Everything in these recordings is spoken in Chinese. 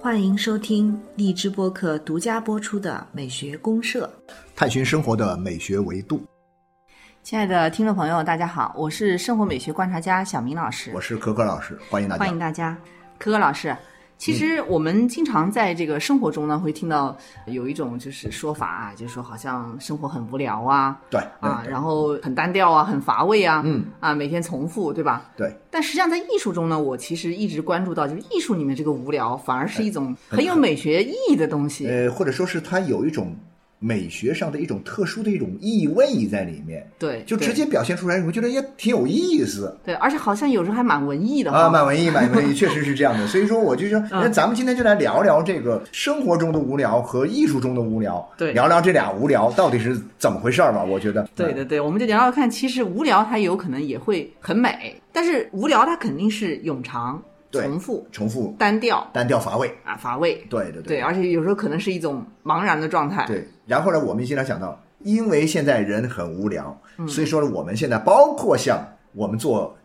欢迎收听荔枝播客独家播出的《美学公社》，探寻生活的美学维度。亲爱的听众朋友，大家好，我是生活美学观察家小明老师，我是可可老师，欢迎大家。欢迎大家，可可老师。其实我们经常在这个生活中呢，会听到有一种就是说法啊，就是说好像生活很无聊啊，对啊，然后很单调啊，很乏味啊，嗯啊，每天重复，对吧？对。但实际上在艺术中呢，我其实一直关注到，就是艺术里面这个无聊，反而是一种很有美学意义的东西。呃，或者说是它有一种美学上的一种特殊的一种意味在里面，对，就直接表现出来，我觉得也挺有意思。对，而且好像有时候还蛮文艺的。啊，蛮文艺，蛮文艺，确实是这样的。所以说，我就说，嗯那咱们今天就来聊聊这个生活中的无聊和艺术中的无聊，对聊聊这俩无聊到底是怎么回事儿吧？我觉得，对对对，我们就聊聊看，其实无聊它有可能也会很美，但是无聊它肯定是冗长、对重复、重复、单调单调乏味，啊、乏味。对对对，而且有时候可能是一种茫然的状态。对，然后呢，我们经常想到，因为现在人很无聊，嗯所以说呢，我们现在包括像我们做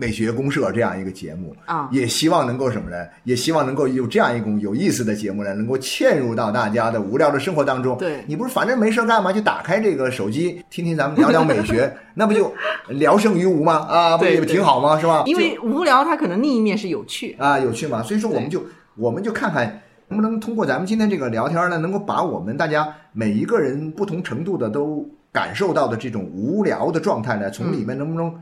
美学公社这样一个节目啊也希望能够什么呢？也希望能够有这样一种有意思的节目呢，能够嵌入到大家的无聊的生活当中。对你不是反正没事干嘛，就打开这个手机，听听咱们聊聊美学，那不就聊胜于无吗？啊，不也挺好吗？是吧？因为无聊它可能另一面是有趣。啊，有趣嘛。所以说，我们就我们就看看能不能通过咱们今天这个聊天呢，能够把我们大家每一个人不同程度的都感受到的这种无聊的状态呢，从里面能不能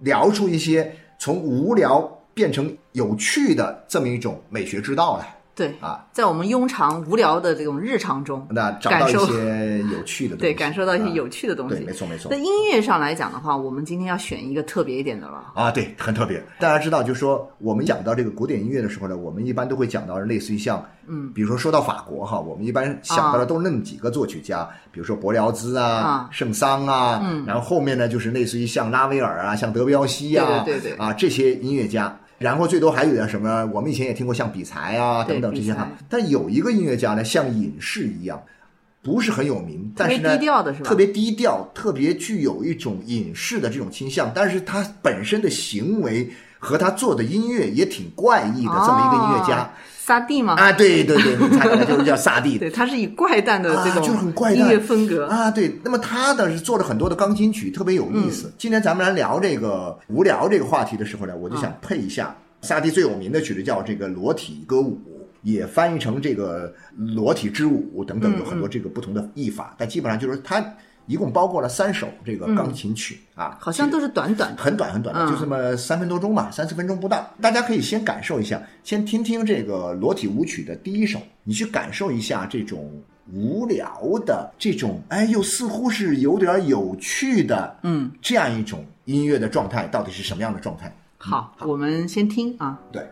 聊出一些从无聊变成有趣的这么一种美学之道来。对，啊？在我们庸常无聊的这种日常中，那找到一些 有趣的东西，对，感受到一些啊有趣的东对，西没。错没错那。音乐上来讲的话，我们今天要选一个特别一点的了。啊，对，很特别。大家知道，就是说我们讲到这个古典音乐的时候呢，我们一般都会讲到类似于像，嗯，比如说说到法国哈，我们一般想到的都是那么几个作曲家，比如说伯辽兹啊啊、圣桑啊，嗯然后后面呢就是类似于像拉威尔啊、像德彪西啊，对对对对啊这些音乐家。然后最多还有点什么，我们以前也听过像比才啊等等这些哈。但有一个音乐家呢，像隐士一样，不是很有名，但是呢特别低调的是吧特别低调，特别具有一种隐士的这种倾向，但是他本身的行为和他做的音乐也挺怪异的，这么一个音乐家哦萨蒂吗？啊，对对对，你猜出来就是叫萨蒂。对，他是以怪诞的这啊，就是很种怪诞音乐风格。啊，对。那么他呢是做了很多的钢琴曲，特别有意嗯思。今天咱们来聊这个无聊这个话题的时候呢，我就想啊配一下萨蒂最有名的曲子叫这个裸体歌舞，也翻译成这个裸体之舞等等，嗯有很多这个不同的译法，但基本上就是它一共包括了三首这个钢琴曲啊，好像都是短短的。很短很短的，嗯就这么三分多钟吧，三四分钟不到。大家可以先感受一下，先听听这个裸体舞曲的第一首，你去感受一下这种无聊的这种，哎，又似乎是有点有趣的，嗯，这样一种音乐的状态到底是什么样的状态？好，我们先听啊。对。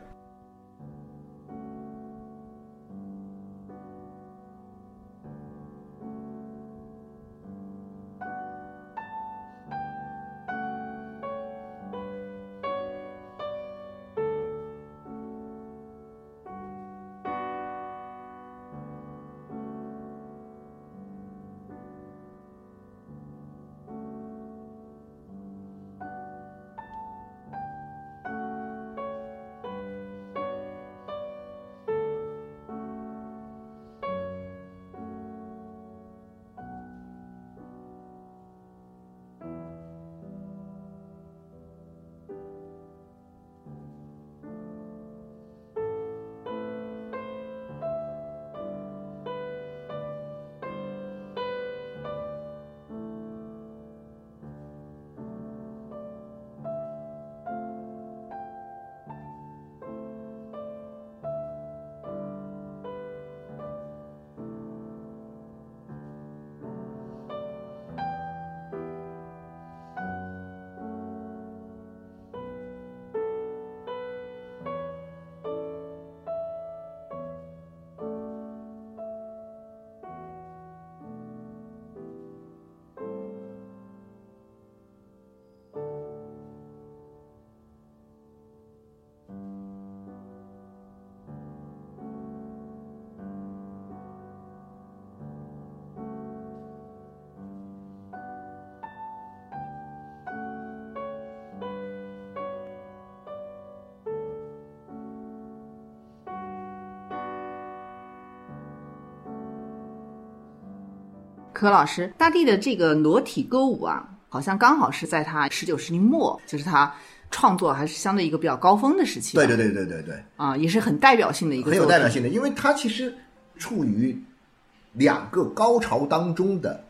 柯老师，大地的这个裸体歌舞啊，好像刚好是在他十九世纪末，就是他创作还是相对一个比较高峰的时期。对对对对对对，啊，也是很代表性的一个很有代表性的，因为它其实处于两个高潮当中的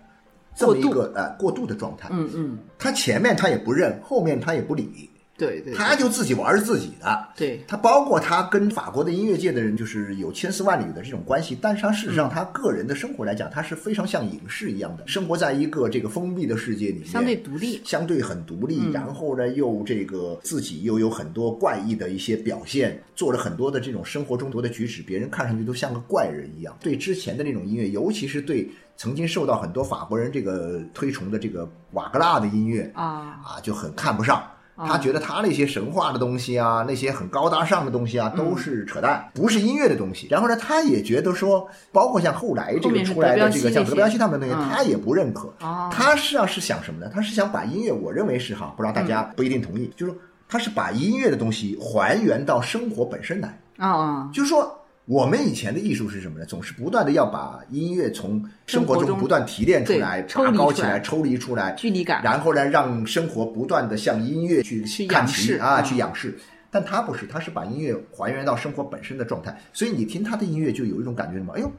这么一个呃过渡的状态。嗯嗯，他前面他也不认，后面他也不理，对对，他就自己玩自己的。对他包括他跟法国的音乐界的人就是有千丝万缕的这种关系，但是他事实上他个人的生活来讲，他是非常像影视一样的，生活在一个这个封闭的世界里面，相对独立。相对很独立，然后呢又这个自己又有很多怪异的一些表现，做了很多的这种生活中的举止，别人看上去都像个怪人一样。对之前的那种音乐，尤其是对曾经受到很多法国人这个推崇的这个瓦格纳的音乐啊啊，就很看不上。他觉得他那些神话的东西啊，那些很高大上的东西啊，都是扯淡，不是音乐的东西。然后呢，他也觉得说，包括像后来这个出来的这个像德彪西他们的东西，嗯他也不认可。哦他实际上是想什么呢？他是想把音乐，我认为是哈，不知道大家不一定同意，就是说他是把音乐的东西还原到生活本身来。啊啊，就是说，我们以前的艺术是什么呢？总是不断的要把音乐从生活中中不断提炼出来、拔高起来、抽离出来，距离感然后呢，让生活不断的向音乐去看齐啊，嗯去仰视。但他不是，他是把音乐还原到生活本身的状态，所以你听他的音乐就有一种感觉什么？哎呦，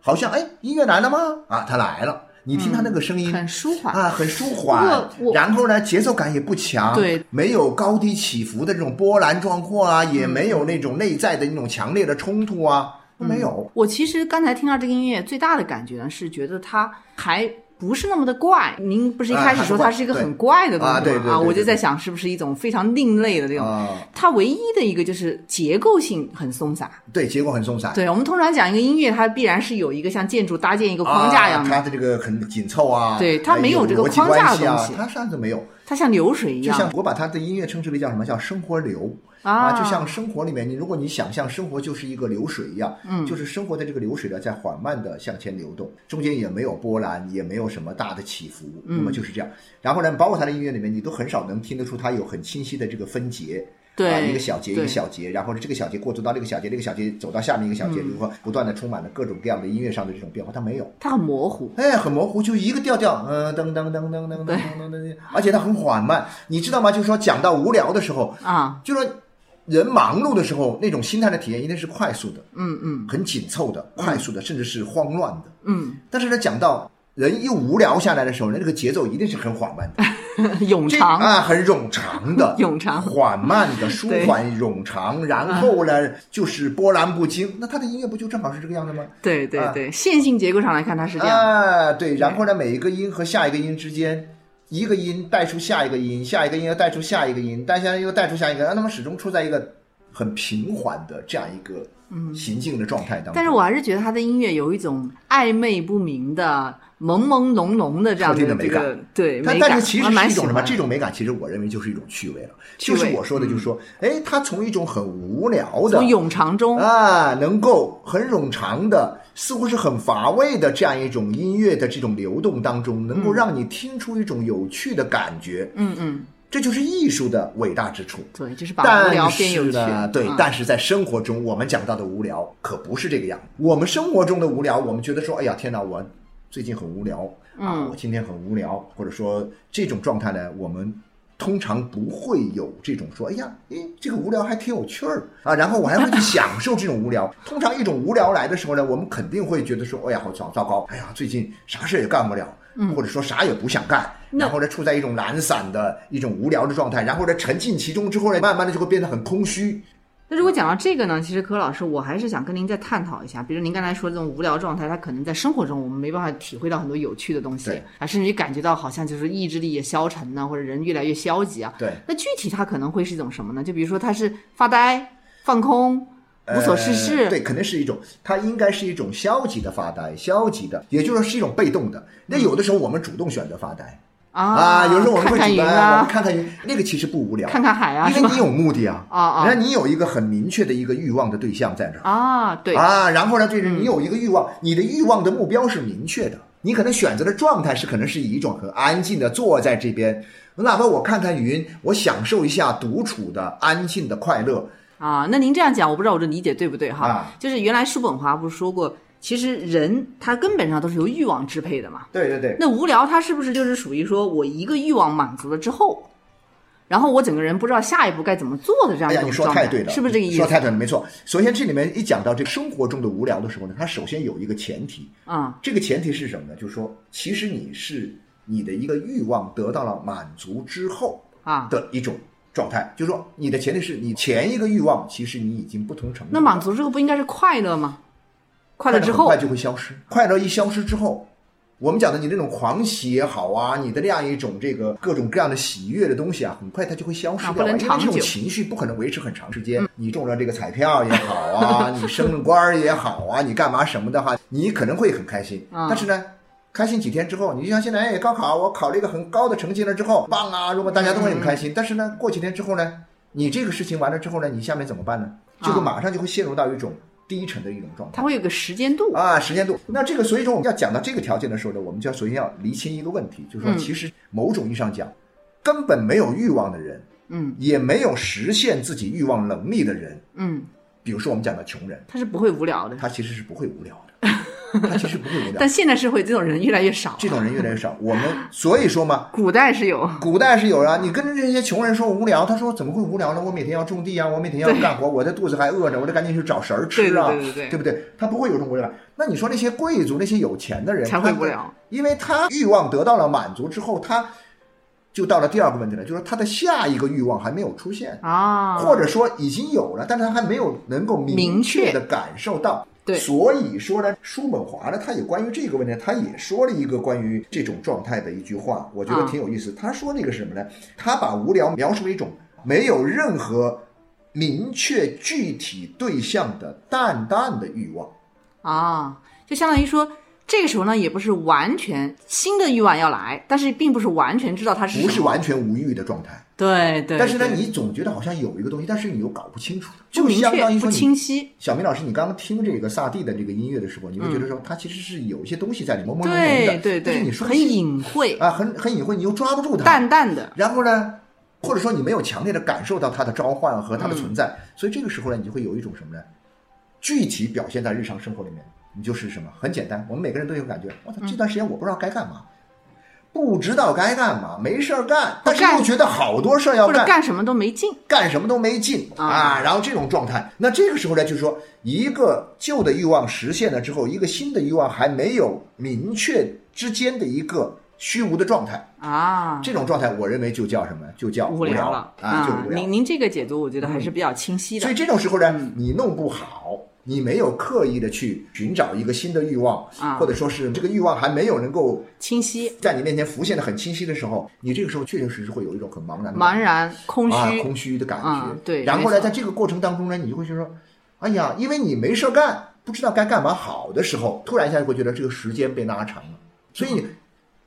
好像哎，音乐来了吗？啊，他来了。你听他那个声音，很舒缓。啊，很舒缓，然后呢，节奏感也不强，对，没有高低起伏的这种波澜壮阔啊，也嗯没有那种内在的那种强烈的冲突啊，都没有。我其实刚才听到这个音乐，最大的感觉呢是觉得它还不是那么的怪。您不是一开始说它是一个很怪的东西吗？啊对对对对我就在想是不是一种非常另类的这种。啊，它唯一的一个就是结构性很松散。对，结构很松散，对我们通常讲一个音乐，它必然是有一个像建筑搭建一个框架一样的，啊、它的这个很紧凑啊，对它没有这个框架的东西它上次没有。它像流水一就像样我把它的音乐称之为叫什么？叫生活流啊就像生活里面，你如果你想象生活就是一个流水一样，嗯，就是生活的这个流水呢在缓慢的向前流动，中间也没有波澜，也没有什么大的起伏，那嗯么就是这样。然后呢，包括他的音乐里面，你都很少能听得出他有很清晰的这个分节。对啊，一个小节一个小节，然后这个小节过渡到那个小节，那个小节走到下面一个小节，比，如说不断的充满了各种各样的音乐上的这种变化，它没有。它很模糊。哎，很模糊，就一个调调，嗯，噔噔噔噔噔噔噔噔噔，而且它很缓慢，你知道吗？就是说讲到无聊的时候，啊，就说人忙碌的时候，那种心态的体验一定是快速的，嗯嗯。很紧凑的，快速的，甚至是慌乱的。嗯，但是呢，讲到人一无聊下来的时候，那这个节奏一定是很缓慢的，这 冗长，啊，很冗长的，冗长。缓慢的，舒缓冗长，然后呢，就是波澜不惊。那他的音乐不就正好是这个样子吗？啊对对对，线性结构上来看它是这样。啊，对，然后呢，每一个音和下一个音之间，一个音带出下一个音，下一个音又带出下一个音，但现在又带出下一个，让他们始终处在一个很平缓的这样一个行进的状态当中。但是我还是觉得他的音乐有一种暧昧不明的、朦朦胧胧的这样的美感这个对但美感，但是其实蛮是一种什么？这种美感其实我认为就是一种趣味了。趣味嗯就是我说的，就是说，哎，他从一种很无聊的从冗长中啊，能够很冗长的，似乎是很乏味的这样一种音乐的这种流动当中，能够让你听出一种有趣的感觉。嗯嗯，这就是艺术的伟大之处。对，就是把无聊变有趣是，。对嗯，但是在生活中，我们讲到的无聊可不是这个样。我们生活中的无聊，我们觉得说，哎呀，天哪，我最近很无聊啊，嗯我今天很无聊，或者说这种状态呢，我们。通常不会有这种说，哎呀，诶，这个无聊还挺有趣儿啊，然后我还会去享受这种无聊。通常一种无聊来的时候呢，我们肯定会觉得说，哎呀，好糟糟糕，哎呀，最近啥事也干不了，或者说啥也不想干，那然后呢，处在一种懒散的一种无聊的状态，然后呢，沉浸其中之后呢，慢慢的就会变得很空虚。那如果讲到这个呢，其实柯老师，我还是想跟您再探讨一下，比如您刚才说这种无聊状态，它可能在生活中我们没办法体会到很多有趣的东西啊，甚至于感觉到好像就是意志力也消沉呢，或者人越来越消极啊。对，那具体它可能会是一种什么呢？就比如说他是发呆、放空、无所事事，呃对，肯定是一种，它应该是一种消极的发呆，消极的，也就是说是一种被动的。那有的时候我们主动选择发呆啊有时候我们会主动，看看云我们啊，看看云，那个其实不无聊，看看海啊，因为你？有目的啊，啊啊然后你有一个很明确的一个欲望的对象在这儿。啊，对，啊，然后呢，就是你有一个欲望，你的欲望的目标是明确的，你可能选择的状态是可能是以一种很安静的坐在这边，哪怕我看看云，我享受一下独处的安静的快乐。啊，那您这样讲，我不知道我这理解对不对哈？啊。就是原来叔本华不是说过，其实人他根本上都是由欲望支配的嘛。对对对，那无聊，它是不是就是属于说我一个欲望满足了之后，然后我整个人不知道下一步该怎么做的这样一种状态？说太对了，是不是这个意思？说太对了，没错。首先，这里面一讲到这个生活中的无聊的时候呢，它首先有一个前提，啊、这个前提是什么呢？就是说，其实你是你的一个欲望得到了满足之后啊，的一种状态，就是说，你的前提是你前一个欲望其实你已经不同程度那满足之后不应该是快乐吗？快乐之后很快就会消失。快乐一消失之后，我们讲的你那种狂喜也好啊，你的那样一种这个各种各样的喜悦的东西啊，很快它就会消失掉、啊不能因为这种情绪不可能维持很长时间。你中了这个彩票也好啊，你升了官儿也好啊，你干嘛什么的话，你可能会很开心，啊但是呢。开心几天之后，你就像现在，哎，高考我考了一个很高的成绩了之后，棒啊！如果大家都会很开心，但是呢，过几天之后呢，你这个事情完了之后呢，你下面怎么办呢？就会啊马上就会陷入到一种低沉的一种状态。它会有个时间度。啊，时间度。那这个，所以说我们要讲到这个条件的时候呢，我们就要首先要厘清一个问题，就是说，嗯其实某种意义上讲，根本没有欲望的人，嗯也没有实现自己欲望能力的人，嗯，比如说我们讲的穷人，他是不会无聊的。他其实是不会无聊的，他其实不会无聊但。现代社会这种人越来越少。这种人越来越少，我们所以说嘛，古代是有，古代是有啊，你跟这些穷人说无聊，他说怎么会无聊呢？我每天要种地啊，我每天要干活，我的肚子还饿着，我得赶紧去找食儿吃啊，对对对对不对？他不会有这种无聊。那你说那些贵族、那些有钱的人，才会无聊，因为他欲望得到了满足之后，他就到了第二个问题了，就是他的下一个欲望还没有出现，啊，或者说已经有了，但是他还没有能够明明确的感受到。对所以说呢，叔本华呢，他也关于这个问题，他也说了一个关于这种状态的一句话，我觉得啊挺有意思。他说那个是什么呢？他把无聊描述为一种没有任何明确具体对象的淡淡的欲望。啊，就相当于说，这个时候呢，也不是完全新的欲望要来，但是并不是完全知道它是不是完全无欲的状态，对对。但是呢，你总觉得好像有一个东西，但是你又搞不清楚，就相当于说你清晰，小明老师，你刚刚听这个萨蒂的这个音乐的时候，你会觉得说它其实是有一些东西在里面朦朦胧胧的，对对对但是你，说很隐晦，啊，很很隐晦，你又抓不住它。淡淡的，然后呢，或者说你没有强烈的感受到它的召唤和它的存在，嗯所以这个时候呢，你就会有一种什么呢？具体表现在日常生活里面，你就是什么？很简单，我们每个人都有感觉，我操，这段时间我不知道该干嘛。不知道该干嘛，没事儿干，但是又觉得好多事儿要干，干什么都没劲。干什么都没劲啊。啊，然后这种状态，那这个时候呢，就是说一个旧的欲望实现了之后，一个新的欲望还没有明确之间的一个虚无的状态，啊，这种状态，我认为就叫什么？就叫无聊了。啊，就无聊。您。您这个解读，我觉得还是比较清晰的。所以。这种时候呢，你弄不好，你没有刻意的去寻找一个新的欲望，啊。或者说是这个欲望还没有能够清晰、在你面前浮现的很清晰的时候，你这个时候确确实实会有一种很茫然的茫然、空啊，虚，空虚的感觉。啊对然后呢，在这个过程当中呢，你就会觉得说，哎呀，因为你没事儿干，不知道该干嘛好的时候，突然一下就会觉得这个时间被拉长了，所以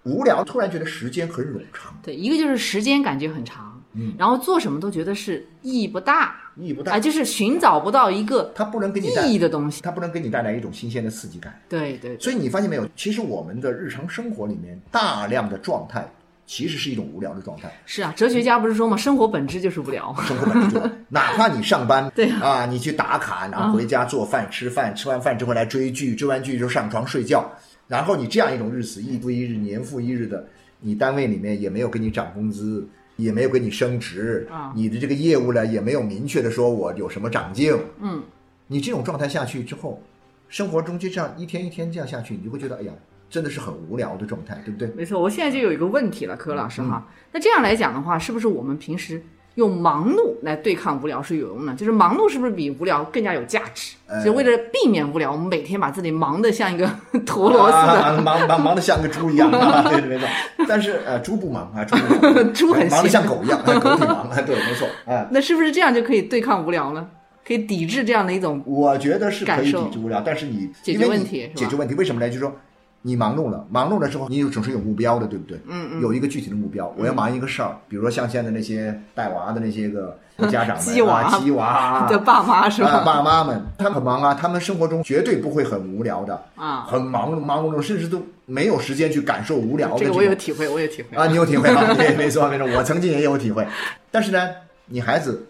无聊，突然觉得时间很冗长，对，一个就是时间感觉很长，嗯，然后做什么都觉得是意义不大，意义不大啊，，就是寻找不到一个它不能给你意义的东西。它不能给你带来一种新鲜的刺激感。对对，所以你发现没有，其实我们的日常生活里面大量的状态，其实是一种无聊的状态。是啊，哲学家不是说吗，生活本质就是无聊。生活本质就，哪怕你上班，对啊，你去打卡，然后回家做饭、吃饭，吃完饭之后来追剧，追完剧就上床睡觉，然后你这样一种日子，日复一日，年复一日的，你单位里面也没有给你涨工资，也没有给你升职，啊你的这个业务呢也没有明确的说我有什么长进，嗯，你这种状态下去之后，生活中就这样一天一天这样下去，你就会觉得，哎呀，真的是很无聊的状态，对不对？没错。我现在就有一个问题了，柯老师哈，嗯那这样来讲的话，是不是我们平时用忙碌来对抗无聊是有用的？就是忙碌是不是比无聊更加有价值？所以为了避免无聊，我们每天把自己忙得像一个 陀螺似的。啊、忙忙忙得像个猪一样啊，对没错。但是呃，猪不忙啊，猪不忙，猪很忙得像狗一样，啊狗挺忙啊，对，没错，哎。那是不是这样就可以对抗无聊呢？可以抵制这样的一种我觉得是可以抵制无聊，但是你解决问题解决问题为什么呢？就是说你忙碌了，忙碌了之后，你有总是有目标的，对不对？嗯嗯有一个具体的目标，我要忙一个事儿，比如说像现在那些带娃的那些个家长们 鸡娃啊，鸡娃啊的爸妈是啊，吧？爸妈们，他们很忙啊，他们生活中绝对不会很无聊的，啊，很忙碌忙碌，甚至都没有时间去感受无聊的这个种我有体会，我有体会。啊，你有体会吗？对，没错没错，我曾经也有体会。但是呢，你孩子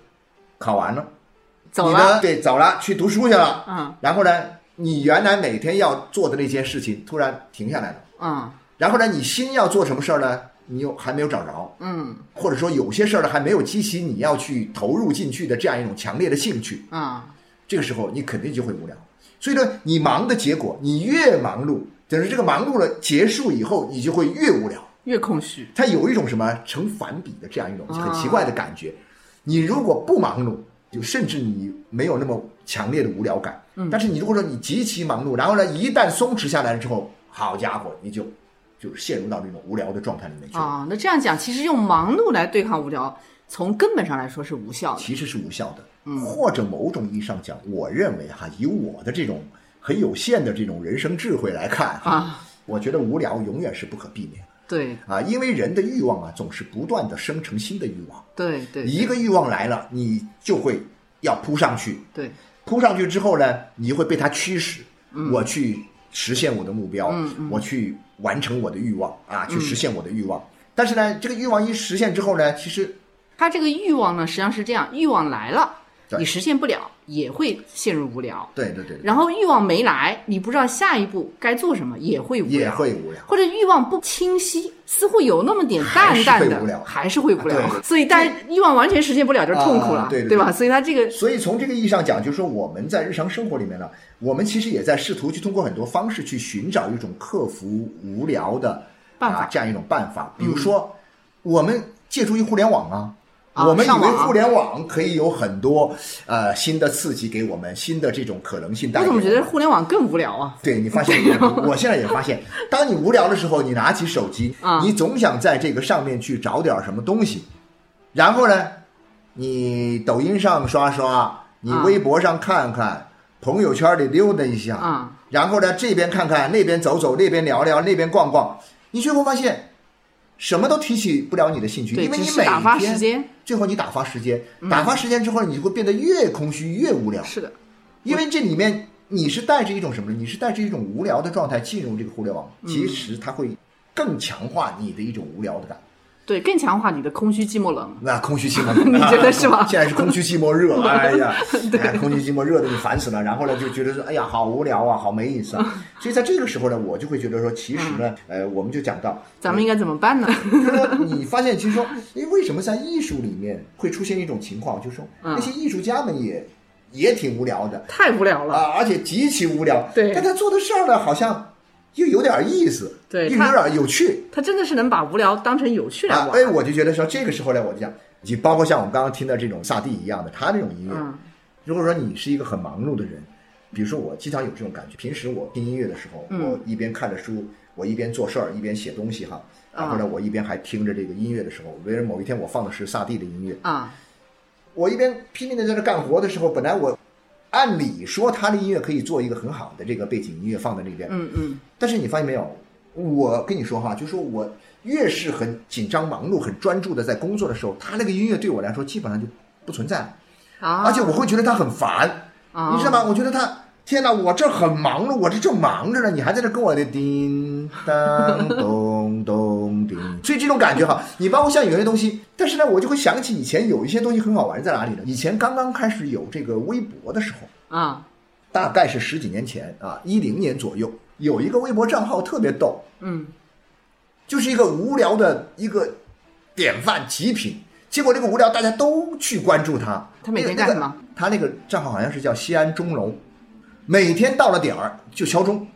考完了，走了，对走了去读书去了，嗯，然后呢，你原来每天要做的那件事情突然停下来了，嗯然后呢，你新要做什么事儿呢？你又还没有找着，嗯或者说有些事儿呢还没有激起你要去投入进去的这样一种强烈的兴趣，嗯，这个时候你肯定就会无聊。所以呢，你忙的结果，你越忙碌，等于这个忙碌了结束以后，你就会越无聊。越空虚。它有一种什么成反比的这样一种很奇怪的感觉。你如果不忙碌，就甚至你没有那么强烈的无聊感。嗯但是你如果说你极其忙碌，然后呢，一旦松弛下来了之后，好家伙，你就就陷入到这种无聊的状态里面去了。啊，那这样讲，其实用忙碌来对抗无聊，从根本上来说是无效的。其实是无效的。嗯或者某种意义上讲，我认为哈，以我的这种很有限的这种人生智慧来看哈，啊我觉得无聊永远是不可避免对。啊，因为人的欲望啊，总是不断的生成新的欲望。对对一个欲望来了，你就会要扑上去，对，扑上去之后呢，你就会被它驱使，嗯。我去实现我的目标，我去完成我的欲望啊，嗯。去实现我的欲望。但是呢，这个欲望一实现之后呢，其实它这个欲望呢，实际上是这样：欲望来了，你实现不了，也会陷入无聊；对对对，然后欲望没来，你不知道下一步该做什么，也会无聊。也会无聊。或者欲望不清晰，似乎有那么点淡淡的，还是会无聊还是会无聊。对对所以，但是欲望完全实现不了，就是痛苦了，啊对对对吧？所以他这个所以从这个意义上讲，就是说我们在日常生活里面呢，我们其实也在试图去通过很多方式去寻找一种克服无聊的办法啊、这样一种办法。比如说，我们借助于互联网啊。啊我们以为互联网可以有很多呃新的刺激给我们，新的这种可能性带我怎么给我。觉得互联网更无聊啊？对你发现，我现在也发现，当你无聊的时候，你拿起手机，啊。你总想在这个上面去找点什么东西，然后呢，你抖音上刷刷，你啊。微博上看看，朋友圈里溜达一下，啊。然后呢这边看看，那边走走，那边聊聊，那边逛逛，你最后发现什么都提起不了你的兴趣，因为你每天时间，嗯最后你打发时间，打发时间之后，你就会变得越空虚越无聊。是的，因为这里面你是带着一种什么呢？你是带着一种无聊的状态进入这个互联网，其实它会更强化你的一种无聊的感。对，更强化你的空虚、寂寞、冷。那空虚寂寞冷，你觉得是吗现在是空虚寂寞热，哎呀，哎，空虚寂寞热的你烦死了。然后呢，就觉得说，哎呀，好无聊啊，好没意思啊。所以在这个时候呢，我就会觉得说，其实呢，呃，我们就讲到，咱们应该怎么办呢？就是，你发现其实说，哎，为什么在艺术里面会出现一种情况，就是说，嗯那些艺术家们也也挺无聊的，太无聊了。啊，而且极其无聊。对但他做的事儿呢，好像又有点意思，对他又有点有趣他真的是能把无聊当成有趣来啊。玩。哎，我就觉得说，这个时候呢，我就讲，就包括像我们刚刚听的这种萨蒂一样的，他这种音乐，嗯如果说你是一个很忙碌的人，比如说我经常有这种感觉，平时我听音乐的时候，嗯我一边看着书，我一边做事儿，一边写东西哈。然后呢，我一边还听着这个音乐的时候，比如某一天我放的是萨蒂的音乐，啊，我一边拼命的在这干活的时候，本来我按理说他的音乐可以做一个很好的这个背景音乐放在那边，嗯嗯，但是你发现没有？我跟你说哈，就是说我越是很紧张、忙碌、很专注的在工作的时候，他那个音乐对我来说基本上就不存在，啊，而且我会觉得他很烦，啊你知道吗？我觉得他。天哪！我这很忙碌，我这正忙着呢，你还在这跟我的叮当 咚咚叮，所以这种感觉哈，你包括像有些东西，但是呢，我就会想起以前有一些东西很好玩在哪里呢？以前刚刚开始有这个微博的时候，啊，大概是十几年前啊，一零年左右，有一个微博账号特别逗，嗯就是一个无聊的一个典范极品。结果这个无聊，大家都去关注他。他每天那个干什么？那个他那个账号好像是叫西安钟楼，每天到了点儿就敲钟。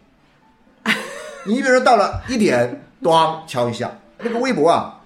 你比如说到了一点，咣敲一下。那个微博啊，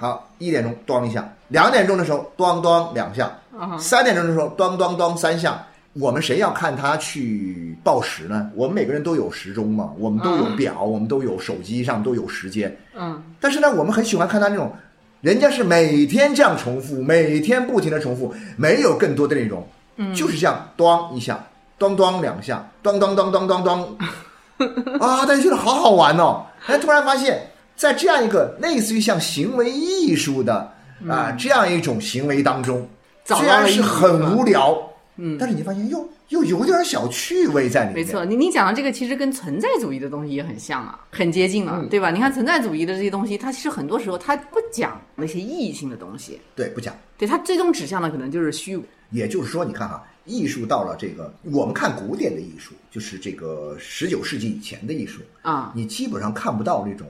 好，一点钟咣一下，两点钟的时候咣咣两下，啊三点钟的时候咣咣咣三下。我们谁要看他去报时呢？我们每个人都有时钟嘛，我们都有表，我们都有手机上都有时间。嗯但是呢，我们很喜欢看他那种，人家是每天这样重复，每天不停的重复，没有更多的内容，嗯，就是这样，咣一下，咣咣两下，咣咣咣咣咣咣，啊，大家觉得好好玩哦。哎，突然发现，在这样一个类似于像行为艺术的啊、这样一种行为当中，虽然是很无聊，嗯，但是你发现又又有点小趣味在里面。没错，你你讲的这个其实跟存在主义的东西也很像啊，很接近了，对吧？你看存在主义的这些东西，它其实很多时候它不讲那些意义性的东西，对，不讲。对，它最终指向的可能就是虚无。也就是说，你看哈，艺术到了这个，我们看古典的艺术，就是这个十九世纪以前的艺术啊，你基本上看不到那种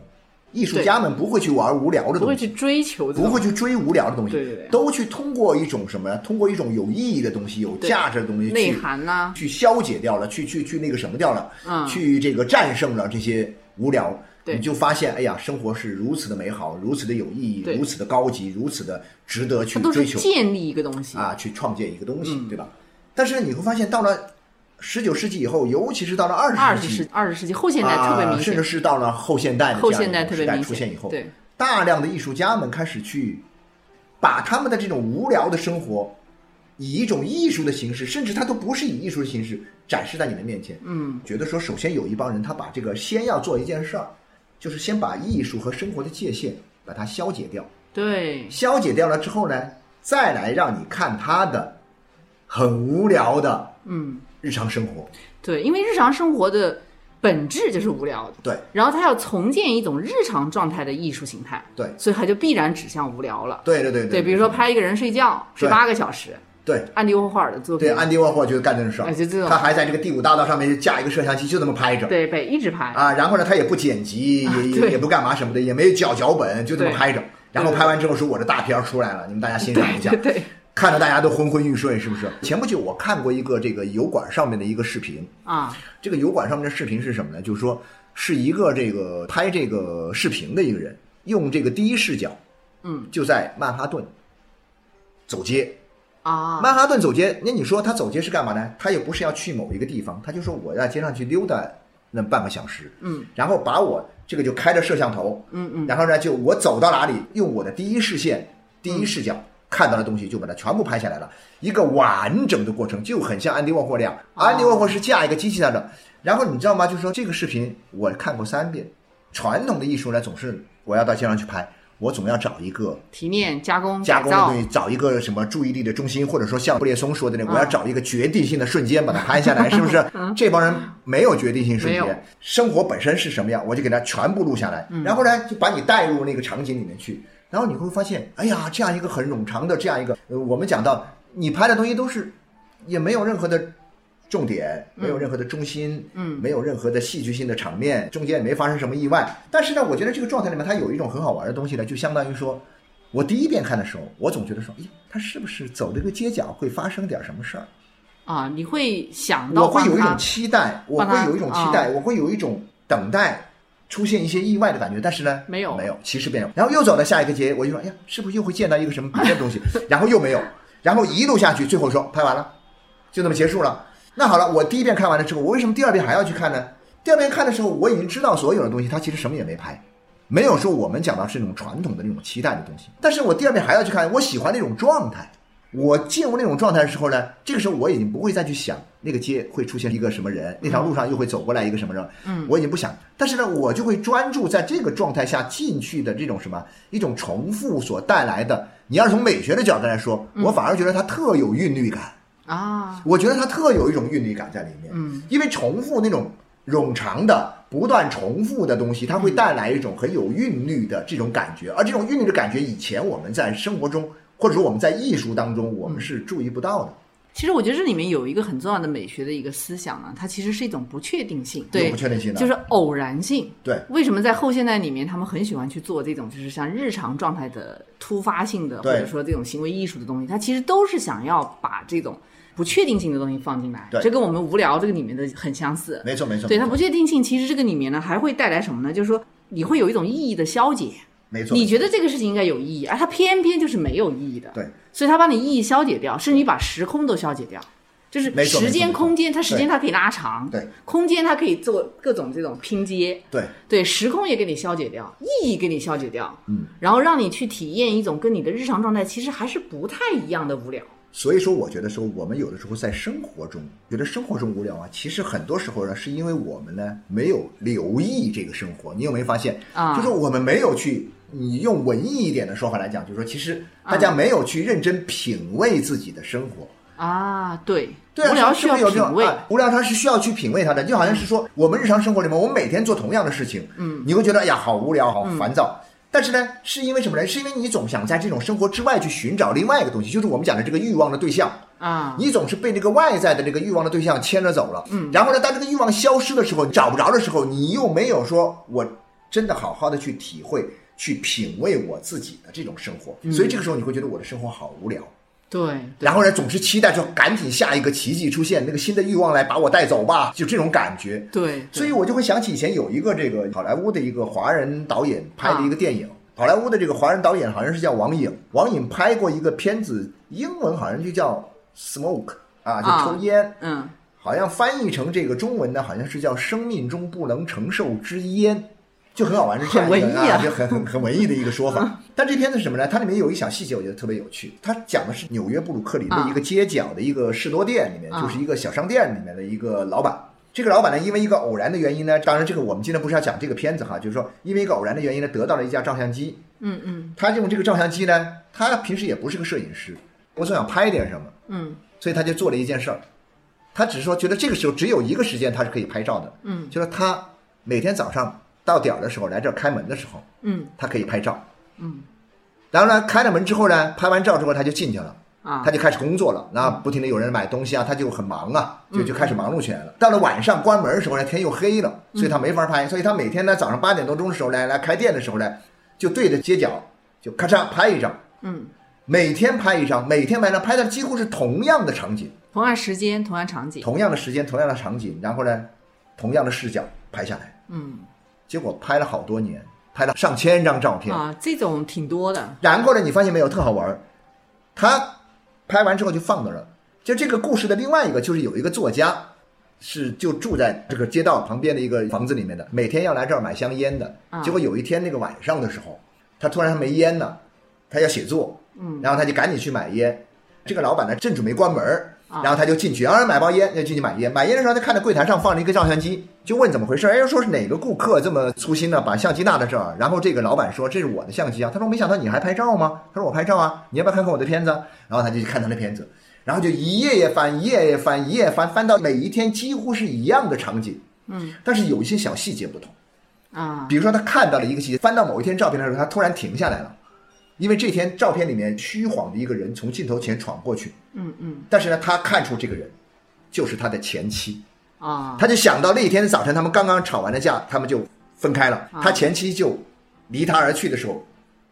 艺术家们不会去玩无聊的东西，不会去追求，不会去追无聊的东西，对对对，都去通过一种什么呀？通过一种有意义的东西、有价值的东西，内涵呐，去消解掉了，去去去那个什么掉了，嗯，去这个战胜了这些无聊。你就发现，哎呀，生活是如此的美好，如此的有意义，如此的高级，如此的值得去追求。建立一个东西啊，去创建一个东西，对吧？但是你会发现，到了十九世纪以后，尤其是到了二十世纪，二十世纪后现代特别明显，甚至是到了后现代的后现代特别明显出现以后，对大量的艺术家们开始去把他们的这种无聊的生活，以一种艺术的形式，甚至他都不是以艺术的形式展示在你的面前。嗯，觉得说，首先有一帮人，他把这个先要做一件事儿。就是先把艺术和生活的界限把它消解掉，对，消解掉了之后呢，再来让你看他的很无聊的嗯。日常生活，对，因为日常生活的本质就是无聊的，对，然后他要重建一种日常状态的艺术形态，对，所以他就必然指向无聊了，对对对对，比如说拍一个人睡觉睡八个小时。对，安迪沃霍尔的作品。对，安迪沃霍尔就干这种事儿，就这种。他还在这个第五大道上面架一个摄像机，就这么拍着。对，被一直拍。啊，然后呢，他也不剪辑，也也不干嘛什么的，也没有脚脚本，就这么拍着。然后拍完之后说：“我的大片出来了，你们大家欣赏一下。”对，看着大家都昏昏欲睡，是不是？前不久我看过一个这个油管上面的一个视频啊，这个油管上面的视频是什么呢？就是说是一个这个拍这个视频的一个人，用这个第一视角，嗯，就在曼哈顿走街。啊，曼哈顿走街，那你说他走街是干嘛呢？他也不是要去某一个地方，他就说我在街上去溜达那半个小时，嗯，然后把我这个就开着摄像头，嗯嗯，然后呢就我走到哪里，用我的第一视线、第一视角看到的东西，就把它全部拍下来了，一个完整的过程，就很像安迪沃霍那样。安迪沃霍是架一个机器在那，然后你知道吗？就是说这个视频我看过三遍。传统的艺术呢，总是我要到街上去拍。我总要找一个提炼、加工、加工的东西，找一个什么注意力的中心，或者说像布列松说的那，我要找一个决定性的瞬间把它拍下来，是不是？这帮人没有决定性瞬间，生活本身是什么样，我就给它全部录下来，然后呢，就把你带入那个场景里面去，然后你会发现，哎呀，这样一个很冗长的这样一个，呃，我们讲到你拍的东西都是也没有任何的。重点没有任何的中心，嗯，没有任何的戏剧性的场面，中间也没发生什么意外。但是呢，我觉得这个状态里面它有一种很好玩的东西呢，就相当于说，我第一遍看的时候，我总觉得说，哎，他是不是走这个街角会发生点什么事儿？啊，你会想到，我会有一种期待，我会有一种期待，我会有一种等待出现一些意外的感觉。但是呢，没有，没有，其实没有。然后又走到下一个街，我就说，哎呀，是不是又会见到一个什么别的东西？然后又没有，然后一路下去，最后说拍完了，就那么结束了。那好了，我第一遍看完了之后，我为什么第二遍还要去看呢？第二遍看的时候，我已经知道所有的东西，它其实什么也没拍，没有说我们讲到是那种传统的那种期待的东西。但是我第二遍还要去看，我喜欢那种状态。我进入那种状态的时候呢，这个时候我已经不会再去想那个街会出现一个什么人，那条路上又会走过来一个什么人，嗯，我已经不想。但是呢，我就会专注在这个状态下进去的这种什么一种重复所带来的。你要是从美学的角度来说，我反而觉得它特有韵律感。啊，我觉得它特有一种韵律感在里面，嗯，因为重复那种冗长的、不断重复的东西，它会带来一种很有韵律的这种感觉，而这种韵律的感觉，以前我们在生活中，或者说我们在艺术当中，我们是注意不到的。其实我觉得这里面有一个很重要的美学的一个思想呢，它其实是一种不确定性，对，不确定性的，就是偶然性。对，为什么在后现代里面，他们很喜欢去做这种，就是像日常状态的突发性的，或者说这种行为艺术的东西，它其实都是想要把这种。不确定性的东西放进来，这跟我们无聊这个里面的很相似。没错没错。对它不确定性，其实这个里面呢还会带来什么呢？就是说你会有一种意义的消解。没错。你觉得这个事情应该有意义，而它偏偏就是没有意义的。对。所以它把你意义消解掉，甚至你把时空都消解掉，就是时间空间，它时间它可以拉长，对。空间它可以做各种这种拼接，对。对，时空也给你消解掉，意义给你消解掉，嗯。然后让你去体验一种跟你的日常状态其实还是不太一样的无聊。所以说，我觉得说我们有的时候在生活中觉得生活中无聊啊，其实很多时候呢，是因为我们呢没有留意这个生活。你有没有发现啊？就是我们没有去，你用文艺一点的说法来讲，就是说，其实大家没有去认真品味自己的生活。啊，对，对啊，无聊需要是不是有这品味种啊无聊它是需要去品味它的，就好像是说我们日常生活里面，我们每天做同样的事情，嗯，你会觉得哎呀好无聊，好烦躁。但是呢，是因为什么呢？是因为你总想在这种生活之外去寻找另外一个东西，就是我们讲的这个欲望的对象。啊，你总是被这个外在的这个欲望的对象牵着走了，嗯，然后呢，当这个欲望消失的时候，找不着的时候，你又没有说我真的好好的去体会、去品味我自己的这种生活，所以这个时候你会觉得我的生活好无聊。对，然后呢，总是期待说赶紧下一个奇迹出现，那个新的欲望来把我带走吧，就这种感觉。对，所以我就会想起以前有一个这个好莱坞的一个华人导演拍的一个电影，好莱坞的这个华人导演好像是叫王颖，王颖拍过一个片子，英文好像就叫 Smoke 啊，就抽烟，嗯。好像翻译成这个中文呢，好像是叫生命中不能承受之烟。就很好玩，是这样一个很文艺啊就很很很文艺的一个说法。但这片子是什么呢？它里面有一小细节，我觉得特别有趣。它讲的是纽约布鲁克林的一个街角的一个士多店里面，啊就是一个小商店里面的一个老板。这个老板呢，因为一个偶然的原因呢，当然这个我们今天不是要讲这个片子哈，就是说因为一个偶然的原因呢，得到了一架照相机。嗯嗯他用这个照相机呢，他平时也不是个摄影师，我总想拍点什么，嗯所以他就做了一件事儿。他只是说觉得这个时候只有一个时间他是可以拍照的，嗯就是他每天早上到点儿的时候来这儿开门的时候，嗯。他可以拍照。嗯。然后呢，开了门之后呢，拍完照之后他就进去了，啊。他就开始工作了。那不停的有人买东西啊，他就很忙啊，就就开始忙碌起来了。到了晚上关门的时候呢，天又黑了，所以他没法拍。所以他每天呢早上八点多钟的时候来来开店的时候呢，就对着街角就咔嚓拍一张，嗯，每天拍一张，每天拍一张，拍的几乎是同样的场景，同样时间，同样场景，同样的时间，同样的场景，然后呢，同样的视角拍下来。嗯结果拍了好多年，拍了上千张照片。啊，这种挺多的，然后呢，你发现没有，特好玩儿。他拍完之后就放那儿了。就这个故事的另外一个，就是有一个作家，是就住在这个街道旁边的一个房子里面的，每天要来这儿买香烟的。啊结果有一天那个晚上的时候，他突然没烟了，他要写作，嗯然后他就赶紧去买烟。这个老板呢正准备关门然后他就进去，然后买包烟，就进去买烟。买烟的时候，他看到柜台上放着一个照相机，就问怎么回事。哎，说是哪个顾客这么粗心呢，把相机落在这儿。然后这个老板说这是我的相机啊。他说没想到你还拍照吗？他说我拍照啊，你要不要看看我的片子啊？然后他就去看他的片子，然后就一页页翻，一页页翻，一页翻，翻到每一天几乎是一样的场景，嗯但是有一些小细节不同。啊比如说他看到了一个细节，翻到某一天照片的时候，他突然停下来了，因为这天照片里面虚晃的一个人从镜头前闯过去，嗯嗯。但是呢，他看出这个人就是他的前妻，啊。他就想到那天早晨他们刚刚吵完了架，他们就分开了，啊。他前妻就离他而去的时候。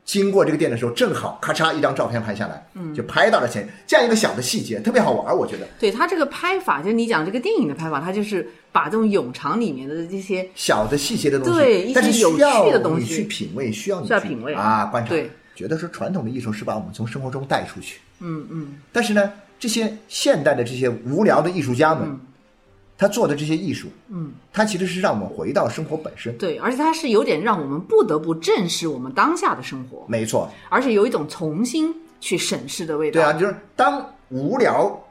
经过这个店的时候，正好咔嚓一张照片拍下来，嗯。就拍到了前这样一个小的细节，特别好玩，我觉得。对他这个拍法，就是你讲这个电影的拍法，他就是把这种冗长里面的这些小的细节的东西，对一些但是有需要趣的东西。你去品味，需要你去需要品味。啊，观察。对，觉得说传统的艺术是把我们从生活中带出去，嗯嗯。但是呢，这些现代的这些无聊的艺术家们，嗯。他做的这些艺术，嗯，他其实是让我们回到生活本身。对，而且他是有点让我们不得不正视我们当下的生活，没错，而且有一种重新去审视的味道。对啊，就是当无聊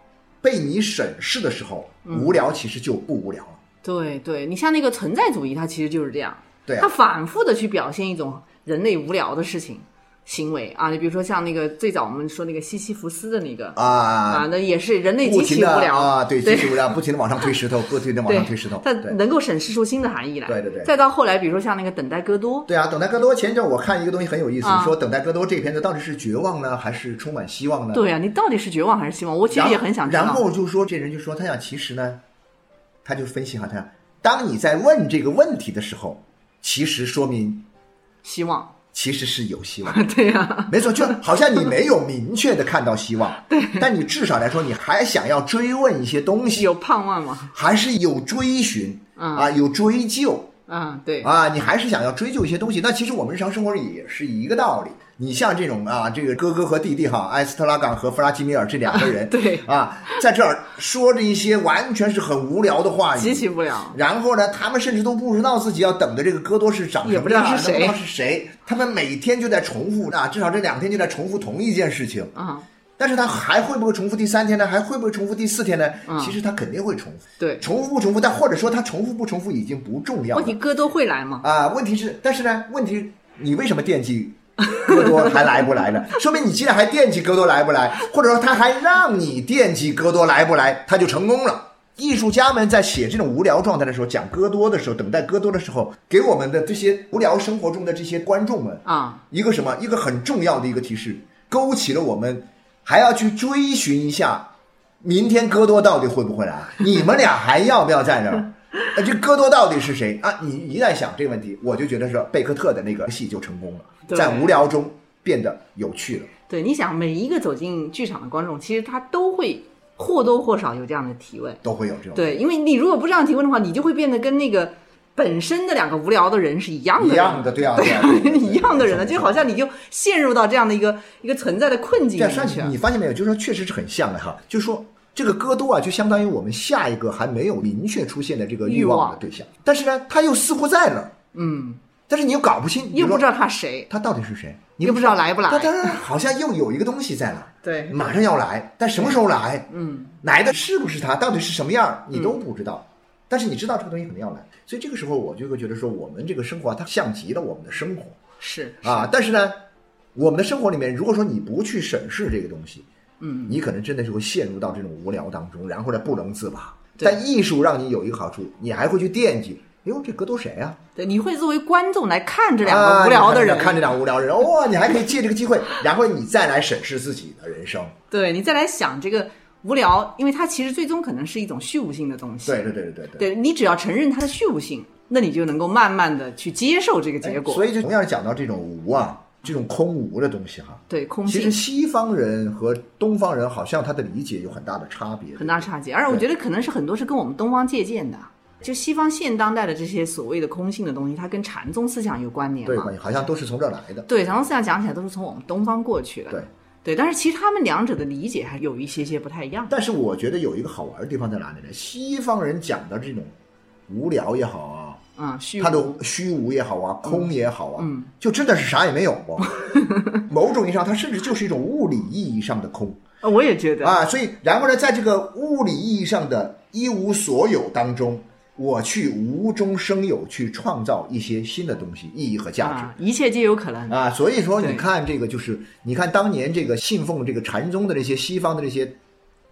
被你审视的时候，嗯。无聊其实就不无聊了。对对，你像那个存在主义，它其实就是这样，对啊。它反复的去表现一种人类无聊的事情行为啊。你比如说像那个最早我们说那个西西弗斯的那个啊，啊，那也是人类极其无聊啊，对，对极其无聊，不停的往上推石头，不停的往上推石头，它。能够审视出新的含义来。对对对再到后来，比如说像那个等待戈多，对啊，等待戈多前一阵我看一个东西很有意思，啊说等待戈多这片子到底是绝望呢，还是充满希望呢？对啊，你到底是绝望还是希望？我其实也很想知道。然后就说这人就说他想，其实呢，他就分析哈，他想当你在问这个问题的时候，其实说明希望，其实是有希望。对呀、没错，就好像你没有明确的看到希望，对，但你至少来说，你还想要追问一些东西，有盼望吗？还是有追寻嗯啊，有追究啊，对，啊，你还是想要追究一些东西。那其实我们日常生活里也是一个道理。你像这种啊，这个哥哥和弟弟哈，埃斯特拉冈和弗拉基米尔这两个人，对啊，在这儿说着一些完全是很无聊的话语，极其无聊。然后呢，他们甚至都不知道自己要等的这个戈多是长什也不知道么样，是谁都不知道是谁。他们每天就在重复啊，至少这两天就在重复同一件事情。啊、但是他还会不会重复第三天呢？还会不会重复第四天呢？嗯其实他肯定会重复，对，重复不重复，但或者说他重复不重复已经不重要了问题哥都会来吗？啊。问题是，但是呢，问题你为什么惦记 戈多还来不来呢？说明你既然还惦记戈多来不来，或者说他还让你惦记戈多来不来，他就成功了。艺术家们在写这种无聊状态的时候，讲戈多的时候，等待戈多的时候，给我们的这些无聊生活中的这些观众们啊，一个什么？一个很重要的一个提示，勾起了我们还要去追寻一下，明天戈多到底会不会来？你们俩还要不要在这儿？呃，这戈多到底是谁啊？你一旦想这个问题，我就觉得是贝克特的那个戏就成功了，在无聊中变得有趣了。对，你想每一个走进剧场的观众，其实他都会或多或少有这样的提问，都会有这种。对，因为你如果不这样提问的话，你就会变得跟那个本身的两个无聊的人是一样的，一样的，对啊，对啊，一样的人了，就好像你就陷入到这样的一个一个存在的困境里去。你发现没有？就是说，确实是很像的哈，就是说。这个戈多啊，就相当于我们下一个还没有明确出现的这个欲望。的对象，但是呢，他又似乎在那儿，嗯，但是你又搞不清，又不知道他谁，他到底是谁，你又不知道来不来，他当然好像又有一个东西在那儿，对，马上要来，但什么时候来，嗯，来的是不是他，到底是什么样，你都不知道，但是你知道这个东西肯定要来，所以这个时候我就会觉得说，我们这个生活它像极了我们的生活，是。啊，但是呢，我们的生活里面，如果说你不去审视这个东西。嗯，你可能真的是会陷入到这种无聊当中，然后呢不能自拔。但艺术让你有一个好处，你还会去惦记，哎呦，这歌都谁啊？对，你会作为观众来看这两个无聊的人，看这两个无聊人，哇，你还可以借这个机会，然后你再来审视自己的人生。对你再来想这个无聊，因为它其实最终可能是一种虚无性的东西。对对对对对对。对你只要承认它的虚无性，那你就能够慢慢的去接受这个结果。所以就同样讲到这种无啊。这种空无的东西哈，对空。其实西方人和东方人好像他的理解有很大的差别，很大差距。而且我觉得可能是很多是跟我们东方借鉴的，就西方现当代的这些所谓的空性的东西，它跟禅宗思想有关联嘛？对，好像都是从这儿来的。对，禅宗思想讲起来都是从我们东方过去的。对，对。但是其实他们两者的理解还有一些些不太一样。但是我觉得有一个好玩的地方在哪里呢？西方人讲的这种无聊也好啊。啊，它的虚无也好啊，空也好啊，嗯，就真的是啥也没有不？某种意义上，它甚至就是一种物理意义上的空啊，我也觉得啊。所以，然后呢，在这个物理意义上的一无所有当中，我去无中生有，去创造一些新的东西，意义和价值，一切皆有可能啊。所以说，你看这个，就是你看当年这个信奉这个禅宗的那些西方的那些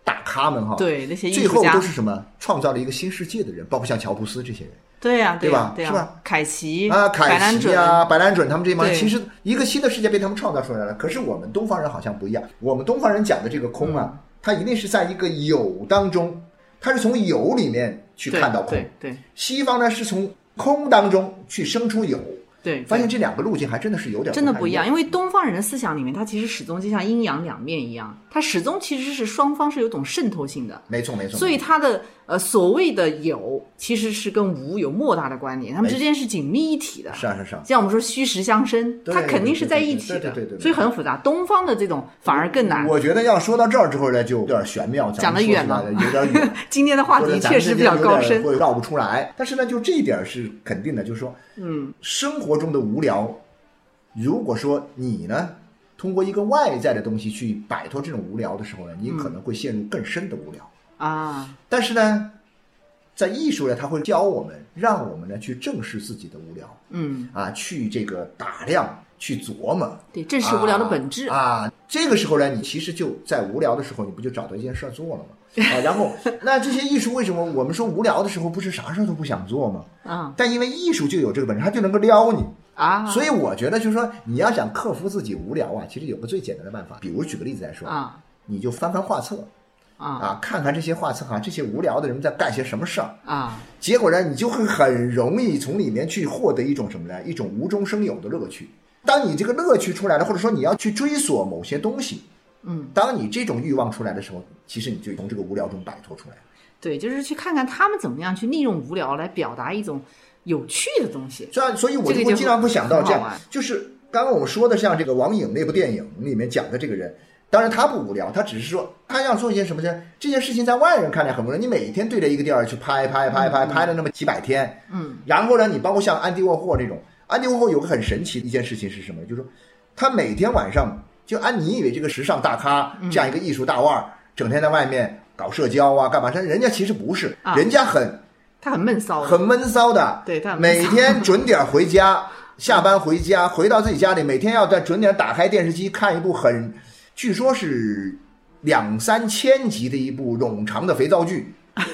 大咖们哈，对那些最后都是什么？创造了一个新世界的人，包括像乔布斯这些人。对呀，对吧？是吧？凯奇啊，凯奇啊，白兰准他们这帮人，其实一个新的世界被他们创造出来了。可是我们东方人好像不一样，我们东方人讲的这个空啊，它一定是在一个有当中，它是从有里面去看到空。对，西方呢是从空当中去生出有。对，发现这两个路径还真的是有点真的不一样，因为东方人的思想里面，它其实始终就像阴阳两面一样，它始终其实是双方是有种渗透性的。没错没错。所以它的呃所谓的有，其实是跟无有莫大的关联，他们之间是紧密一体的。是啊是啊。像我们说虚实相生，它肯定是在一起的。对对对。所以很复杂，东方的这种反而更难。我觉得要说到这儿之后呢，就有点玄妙，讲得远了，有点远。今天的话题确实比较高深，会绕不出来。但是呢，就这一点是肯定的，就是说，嗯，生活中的无聊。如果说你呢，通过一个外在的东西去摆脱这种无聊的时候呢，你可能会陷入更深的无聊啊。但是呢，在艺术呢，它会教我们，让我们呢去正视自己的无聊，嗯啊，去这个打量，去琢磨，对，正视无聊的本质啊。这个时候呢，你其实就在无聊的时候，你不就找到一件事儿做了吗？啊，然后那这些艺术为什么我们说无聊的时候不是啥事儿都不想做吗？啊，但因为艺术就有这个本事，它就能够撩你。啊，所以我觉得就是说，你要想克服自己无聊啊，其实有个最简单的办法。比如举个例子来说啊，你就翻翻画册啊啊，看看这些画册哈，这些无聊的人在干些什么事儿啊。结果呢，你就会很容易从里面去获得一种什么呢？一种无中生有的乐趣。当你这个乐趣出来了，或者说你要去追索某些东西，嗯，当你这种欲望出来的时候，其实你就从这个无聊中摆脱出来了。对，就是去看看他们怎么样去利用无聊来表达一种。有趣的东西，所以所以我就会经常会想到这样，就是刚刚我们说的像这个王颖那部电影里面讲的这个人，当然他不无聊，他只是说他要做一些什么呢？这件事情在外人看来很无聊，你每天对着一个地儿去拍拍拍拍拍了那么几百天，嗯，然后呢，你包括像安迪沃霍这种，安迪沃霍有个很神奇的一件事情是什么？就是说他每天晚上就按你以为这个时尚大咖这样一个艺术大腕儿，整天在外面搞社交啊干嘛？但人家其实不是，人家很。他很闷骚，很闷骚的，对他每天准点回家，下班回家，回到自己家里，每天要在准点打开电视机看一部很，据说是两三千集的一部冗长的肥皂剧，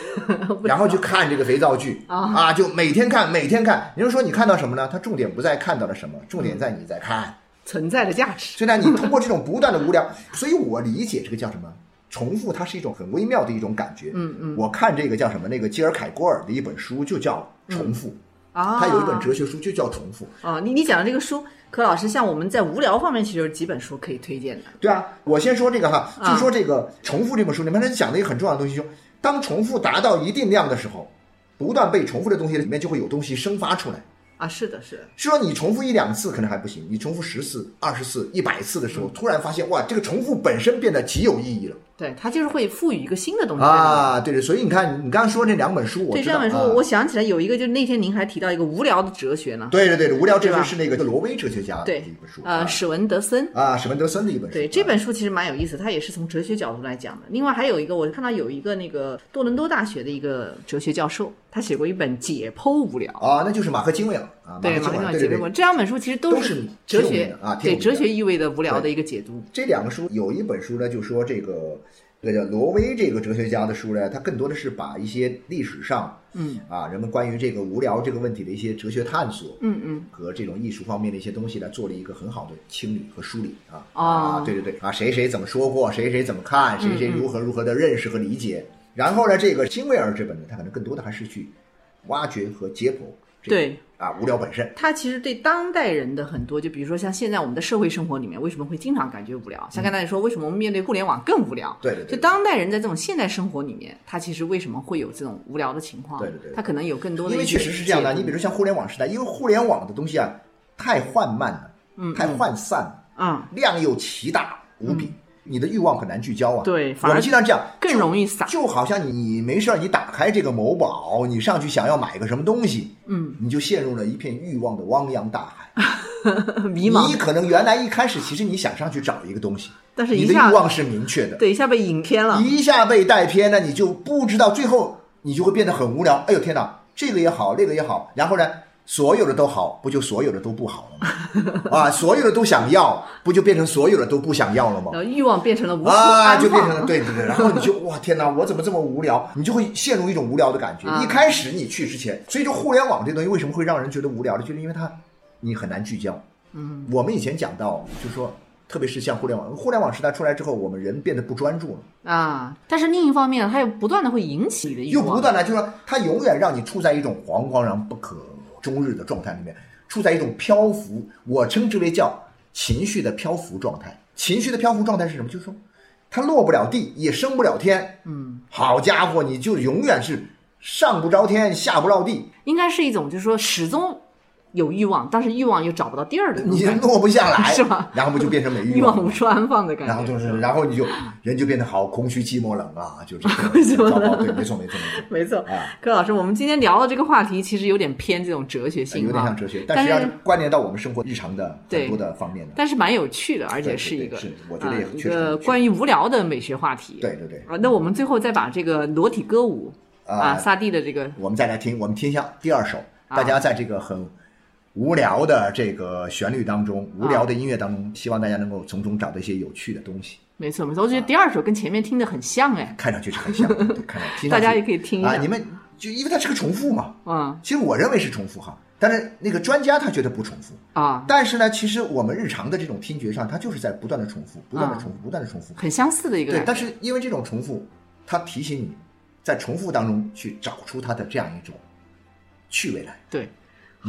然后去看这个肥皂剧啊，就每天看，每天看。你就说你看到什么呢？他重点不在看到了什么，重点在你在看存在的价值。所以呢，你通过这种不断的无聊，所以我理解这个叫什么？重复，它是一种很微妙的一种感觉。嗯嗯，我看这个叫什么？那个基尔凯郭尔的一本书就叫《重复》啊，他有一本哲学书就叫《重复》啊。你你讲的这个书，柯老师，像我们在无聊方面，其实有几本书可以推荐的。对啊，我先说这个哈，就说这个《重复》这本书里面，他讲的一个很重要的东西，就当重复达到一定量的时候，不断被重复的东西里面就会有东西生发出来。啊，是的，是的。是说你重复一两次可能还不行，你重复十次、二十次、一百次的时候，突然发现哇，这个重复本身变得极有意义了。对，它就是会赋予一个新的东西啊，对对。所以你看，你刚刚说那两本书，我对这两本书，我想起来有一个，就是那天您还提到一个无聊的哲学呢。对对对，无聊哲学是那个挪威哲学家的一本书，呃，史文德森啊，史文德森的一本书。对，这本书其实蛮有意思，它也是从哲学角度来讲的。另外还有一个，我看到有一个那个多伦多大学的一个哲学教授，他写过一本《解剖无聊》啊，那就是马克金韦尔啊，对马克金韦尔解剖这两本书其实都是哲学啊，对哲学意味的无聊的一个解读。这两个书有一本书呢，就说这个。这个叫挪威这个哲学家的书呢，他更多的是把一些历史上，嗯啊，人们关于这个无聊这个问题的一些哲学探索，嗯嗯，和这种艺术方面的一些东西呢，做了一个很好的清理和梳理啊啊，对对对啊，谁谁怎么说过，谁谁怎么看，谁谁如何如何的认识和理解，然后呢，这个辛威尔这本呢，他可能更多的还是去挖掘和解剖。对啊，无聊本身，它其实对当代人的很多，就比如说像现在我们的社会生活里面，为什么会经常感觉无聊？像刚才你说，为什么我们面对互联网更无聊？对对对。就当代人在这种现代生活里面，他其实为什么会有这种无聊的情况？对对对。他可能有更多的，因为确实是这样的。你比如像互联网时代，因为互联网的东西啊，太缓慢了，嗯，太涣散了，嗯，量又奇大无比。你的欲望很难聚焦啊，对，我们经常这样，更容易散。就好像你没事儿，你打开这个某宝，你上去想要买个什么东西，嗯，你就陷入了一片欲望的汪洋大海，迷茫。你可能原来一开始其实你想上去找一个东西，但是你的欲望是明确的，对，一下被引偏了，一下被带偏了，你就不知道，最后你就会变得很无聊。哎呦天哪，这个也好，那个也好，然后呢？所有的都好，不就所有的都不好了吗？啊，所有的都想要，不就变成所有的都不想要了吗？然后欲望变成了无啊，就变成了对对对。然后你就哇天哪，我怎么这么无聊？你就会陷入一种无聊的感觉。一开始你去之前，所以就互联网这东西为什么会让人觉得无聊呢？就是因为它你很难聚焦。嗯，我们以前讲到，就是说，特别是像互联网，互联网时代出来之后，我们人变得不专注了啊。但是另一方面，它又不断的会引起你的欲望，又不断的，就是说，它永远让你处在一种惶惶然不可。终日的状态里面，处在一种漂浮，我称之为叫情绪的漂浮状态。情绪的漂浮状态是什么？就是说，它落不了地，也升不了天。嗯，好家伙，你就永远是上不着天，下不着地。应该是一种，就是说始终。有欲望，但是欲望又找不到地儿的，你落不下来，是吧？然后不就变成没欲望无处安放的感觉。然后就是，然后你就人就变得好空虚、寂寞、冷啊，就这种。糟糕，对，没错，没错，没错，没错。柯老师，我们今天聊的这个话题其实有点偏这种哲学性，有点像哲学，但是要关联到我们生活日常的很多的方面的。但是蛮有趣的，而且是一个，是我觉得也一个关于无聊的美学话题。对对对。啊，那我们最后再把这个裸体歌舞啊，萨蒂的这个，我们再来听，我们听一下第二首，大家在这个很。无聊的这个旋律当中，无聊的音乐当中，希望大家能够从中找到一些有趣的东西。没错，没错，我觉得第二首跟前面听的很像哎，看上去是很像，看上去大家也可以听一下。你们就因为它是个重复嘛，嗯，其实我认为是重复哈，但是那个专家他觉得不重复啊。但是呢，其实我们日常的这种听觉上，它就是在不断的重复，不断的重复，不断的重复，很相似的一个。对，但是因为这种重复，它提醒你在重复当中去找出它的这样一种趣味来。对，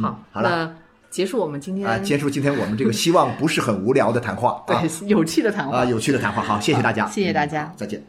好，好了。结束我们今天啊，结束今天我们这个希望不是很无聊的谈话，对，有趣的谈话啊，有趣的谈话，好，谢谢大家，谢谢大家，再见。